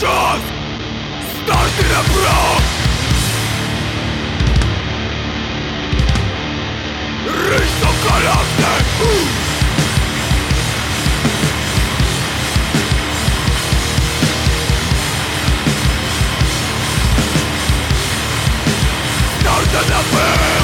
shot! Стати на прах Рично колясне Стати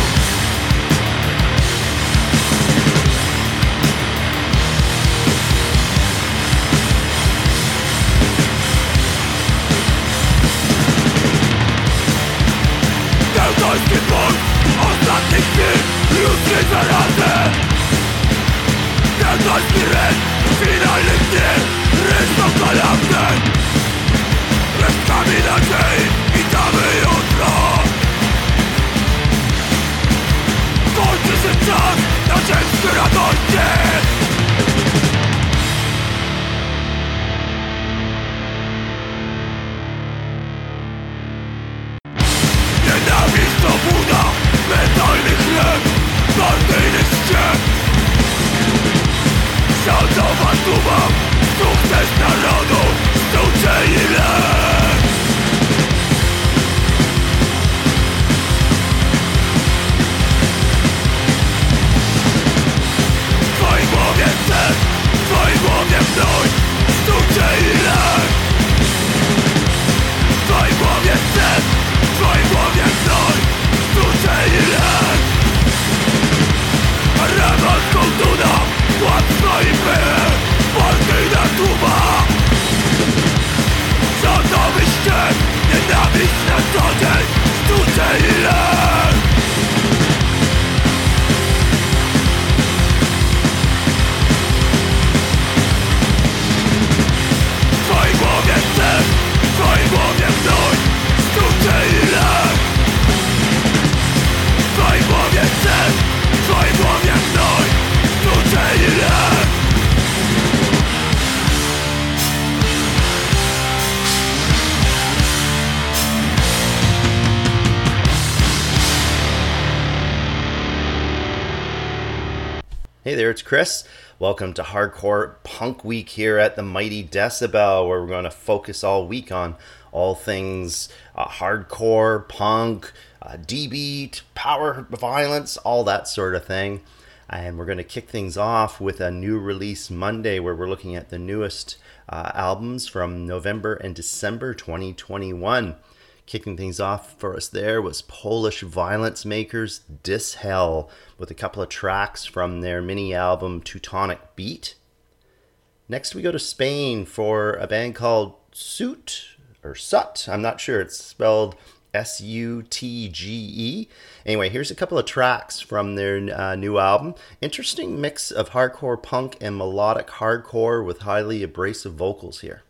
Czas na ziemskie radości Chris. Welcome to Hardcore Punk Week here at the Mighty Decibel, where we're going to focus all week on all things uh, hardcore, punk, uh, D beat, power violence, all that sort of thing. And we're going to kick things off with a new release Monday, where we're looking at the newest uh, albums from November and December 2021. Kicking things off for us there was Polish Violence Makers Dishell with a couple of tracks from their mini album Teutonic Beat. Next, we go to Spain for a band called Suit or Sut. I'm not sure. It's spelled S U T G E. Anyway, here's a couple of tracks from their uh, new album. Interesting mix of hardcore punk and melodic hardcore with highly abrasive vocals here.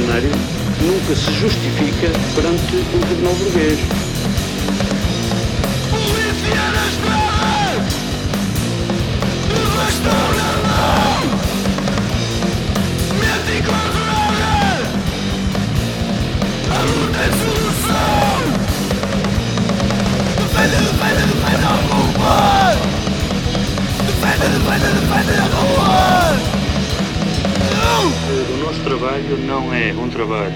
nunca se justifica perante o tribunal burguês. Polícia bastão na mão! A luta é solução! Defenda, defenda, defenda a culpa! Defenda, defenda, defenda a culpa! O nosso trabalho não é um trabalho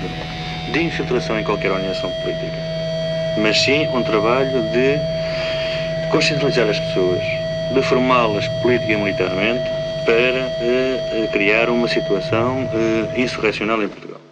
de infiltração em qualquer organização política, mas sim um trabalho de consciencializar as pessoas, de formá-las política e militarmente para eh, criar uma situação eh, insurrecional em Portugal.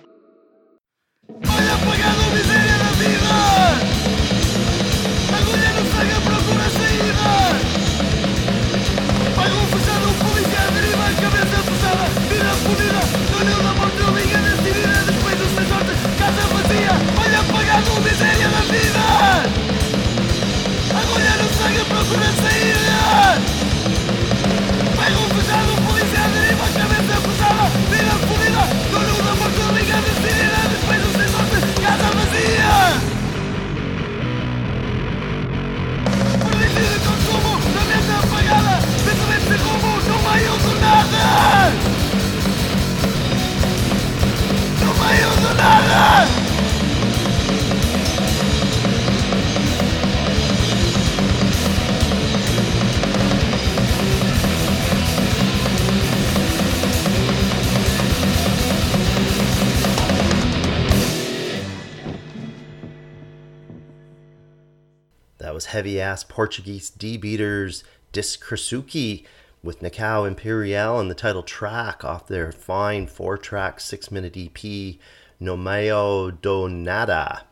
Heavy ass Portuguese D beaters Diskrasuki with Nikao Imperial and the title track off their fine four track six minute EP No Meio do Nada.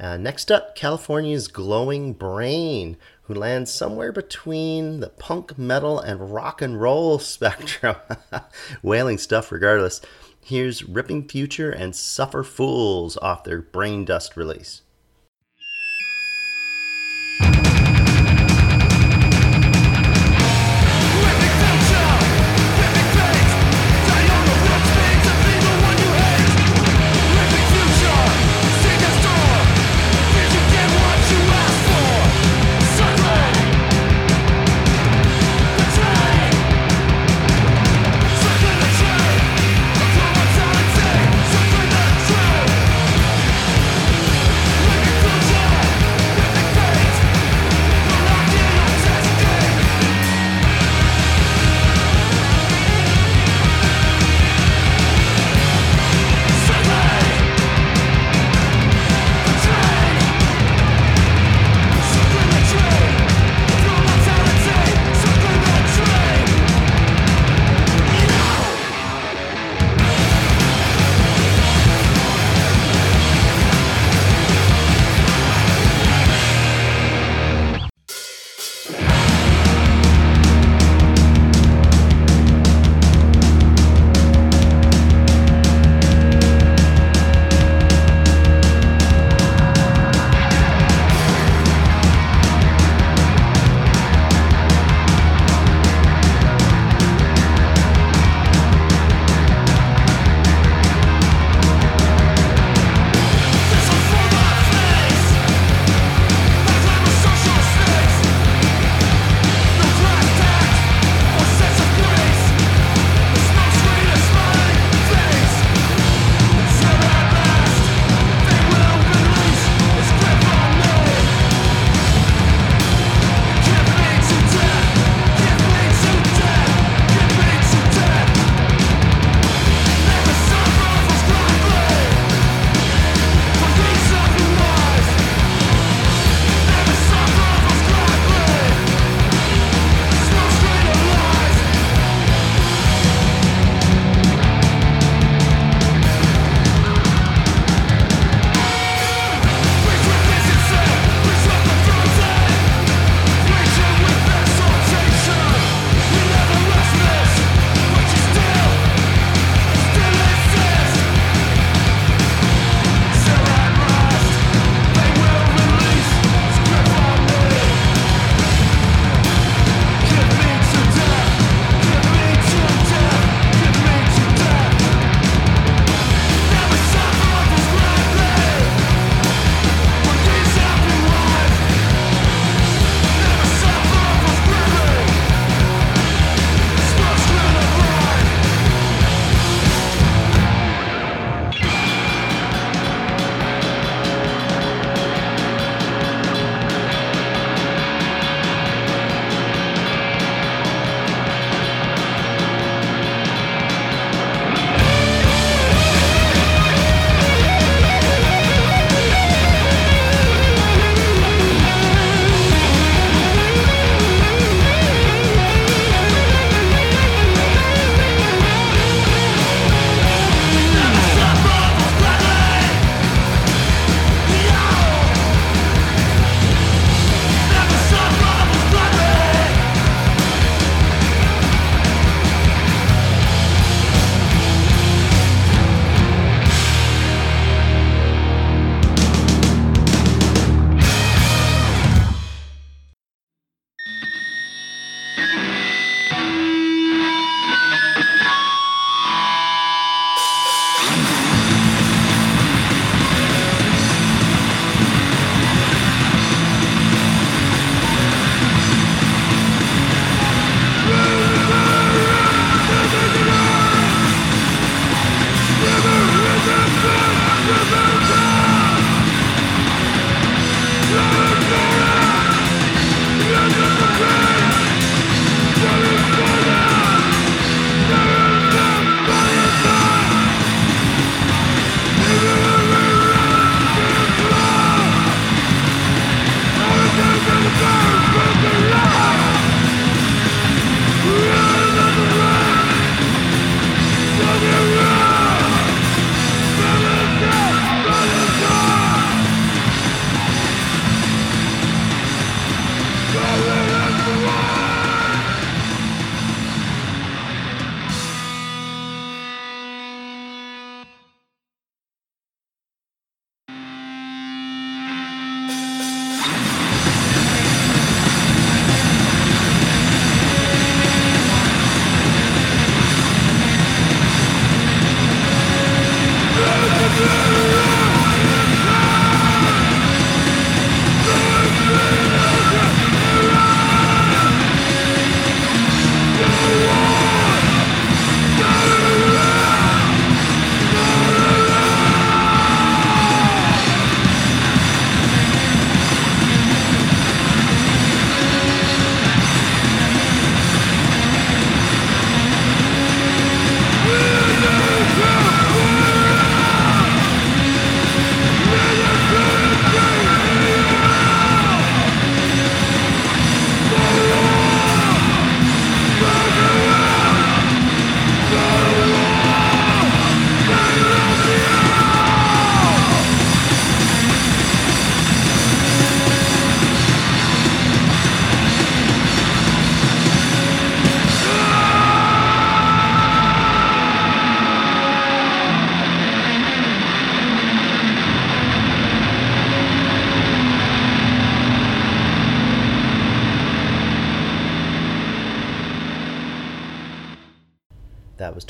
Uh, next up, California's Glowing Brain, who lands somewhere between the punk, metal, and rock and roll spectrum. Wailing stuff, regardless. Here's Ripping Future and Suffer Fools off their Brain Dust release.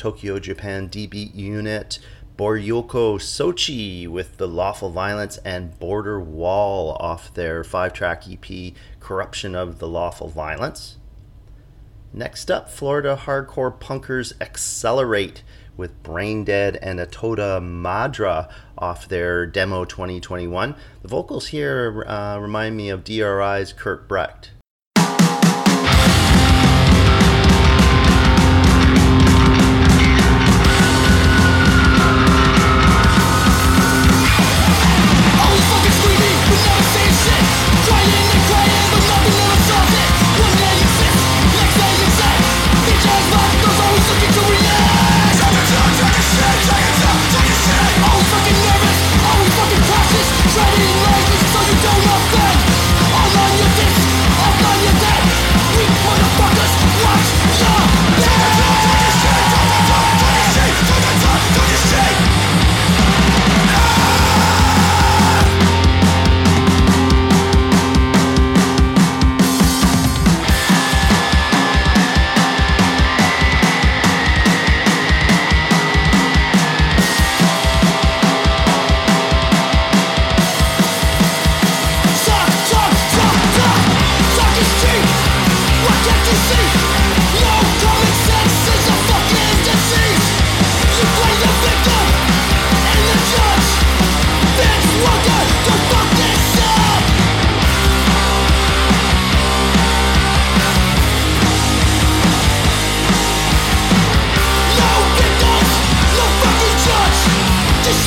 Tokyo, Japan, D Beat Unit, Boryoku Sochi with The Lawful Violence, and Border Wall off their five track EP, Corruption of the Lawful Violence. Next up, Florida hardcore punkers Xcelerate with Brain Dead and Atoda Madra off their demo 2021. The vocals here uh, remind me of DRI's Kurt Brecht.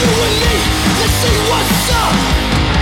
you and me let's see what's up.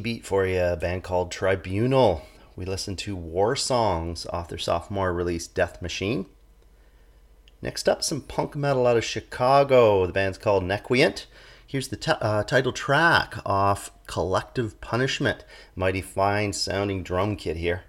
Beat for you, a band called Tribunal. We listened to War Songs off their sophomore release Death Machine. Next up, some punk metal out of Chicago. The band's called Nequient. Here's the t- uh, title track off Collective Punishment. Mighty fine sounding drum kit here.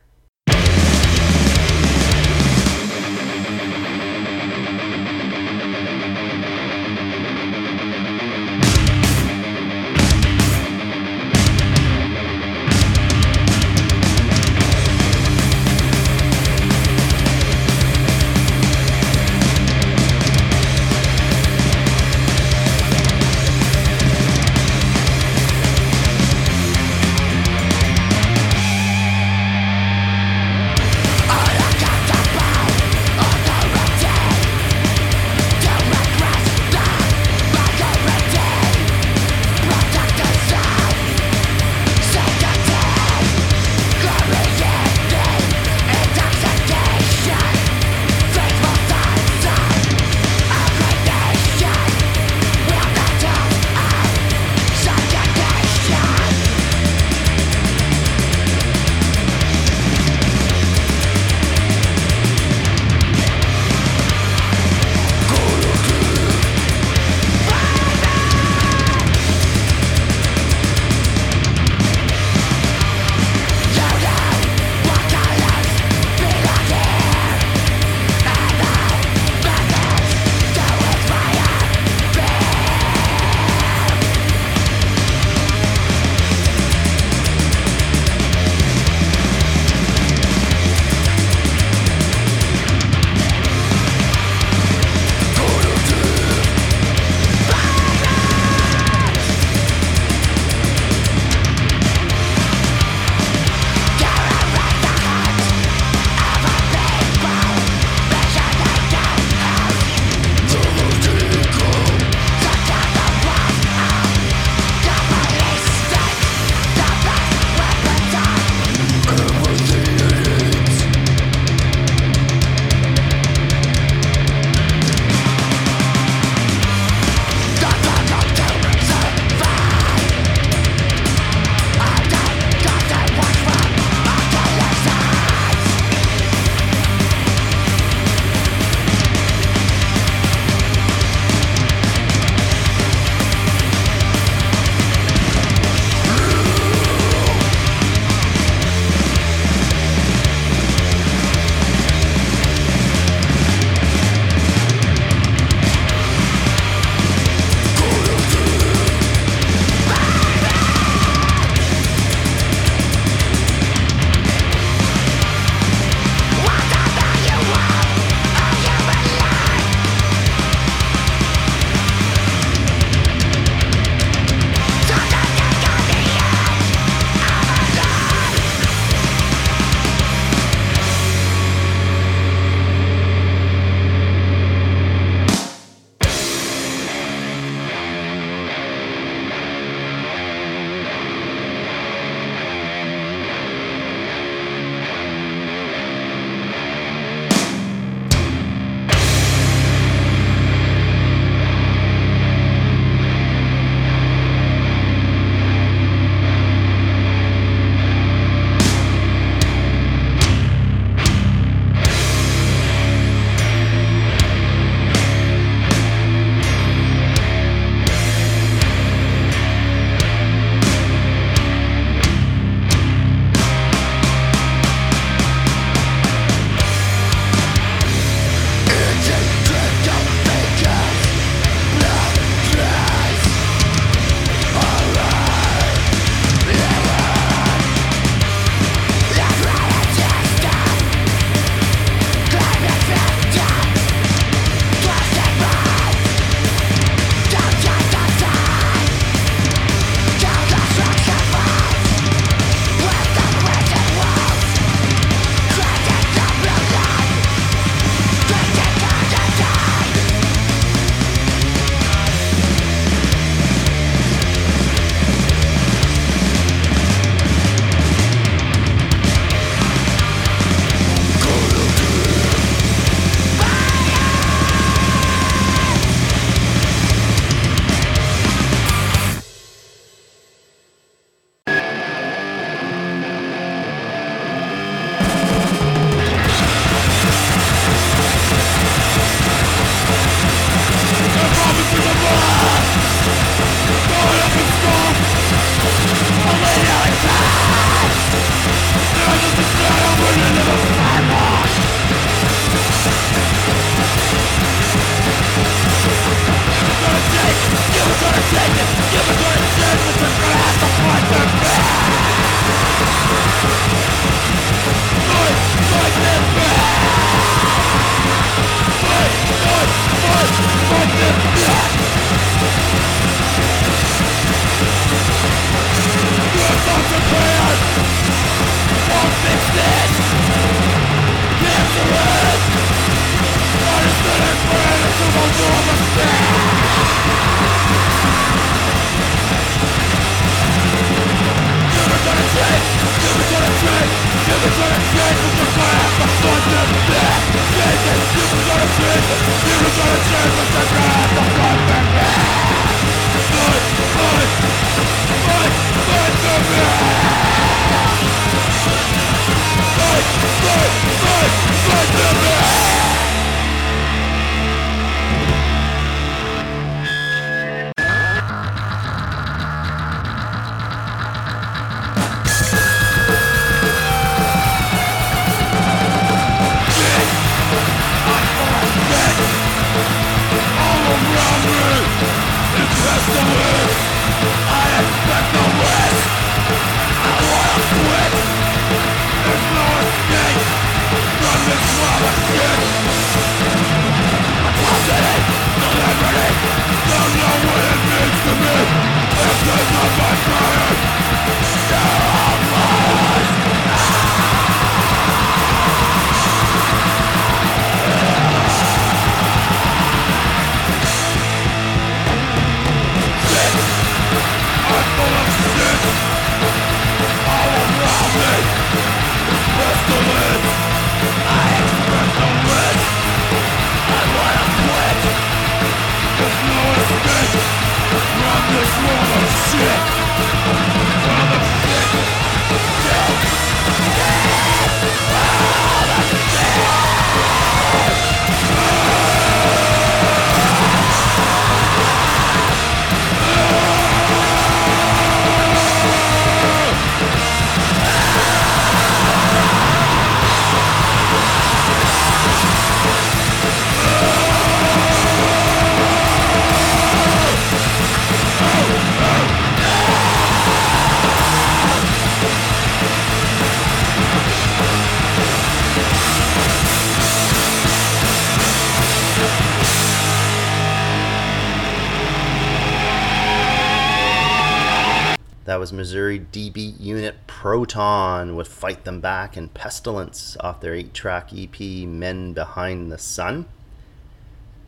Missouri DB unit Proton with Fight Them Back and Pestilence off their 8 track EP Men Behind the Sun.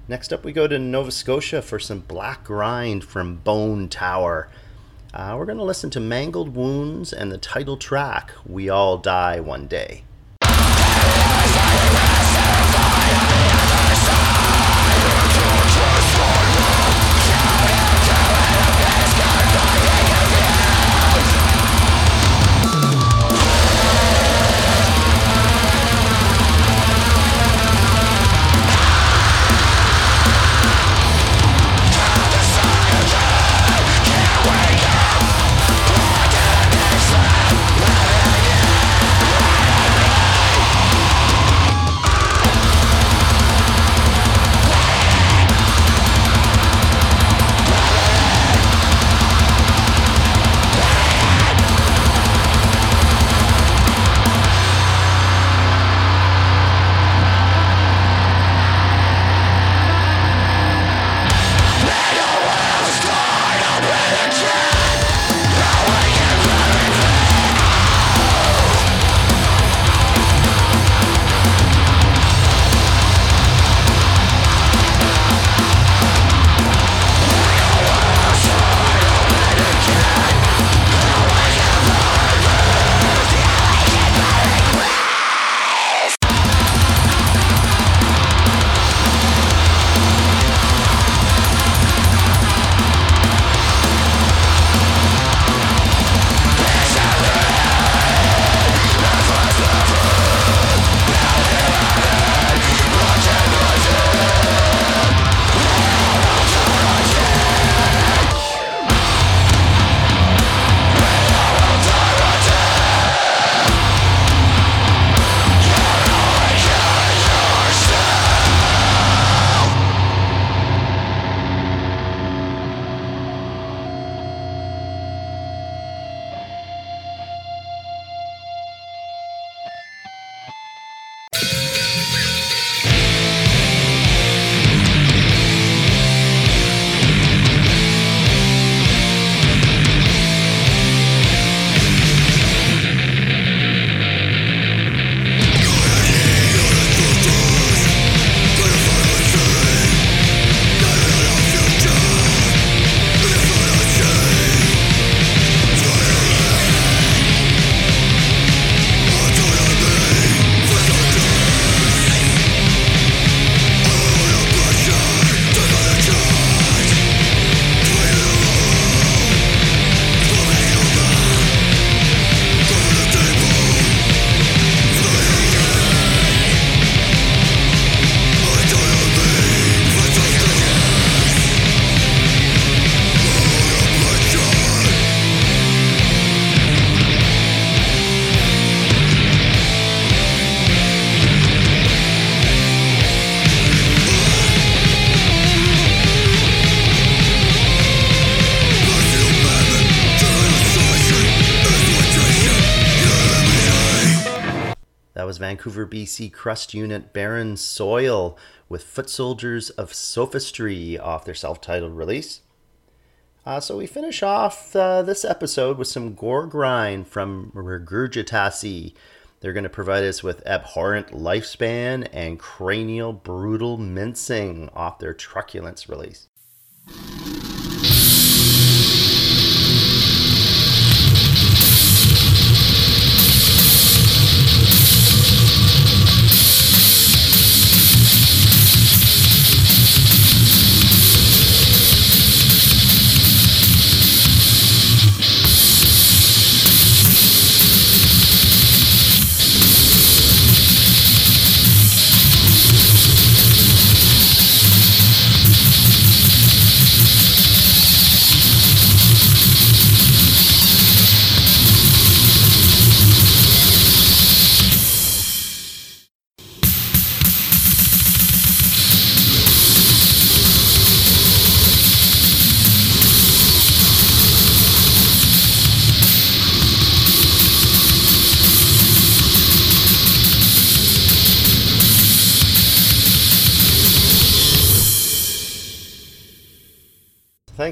Next up, we go to Nova Scotia for some Black Grind from Bone Tower. Uh, we're going to listen to Mangled Wounds and the title track, We All Die One Day. Vancouver, BC crust unit Barren Soil with Foot Soldiers of Sophistry off their self titled release. Uh, so we finish off uh, this episode with some gore grind from Regurgitasi. They're going to provide us with Abhorrent Lifespan and Cranial Brutal Mincing off their Truculence release.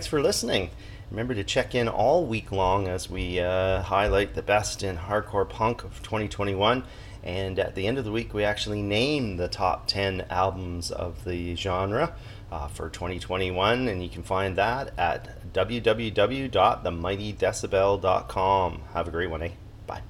Thanks for listening. Remember to check in all week long as we uh, highlight the best in hardcore punk of 2021. And at the end of the week, we actually name the top 10 albums of the genre uh, for 2021. And you can find that at www.themightydecibel.com. Have a great one, eh? Bye.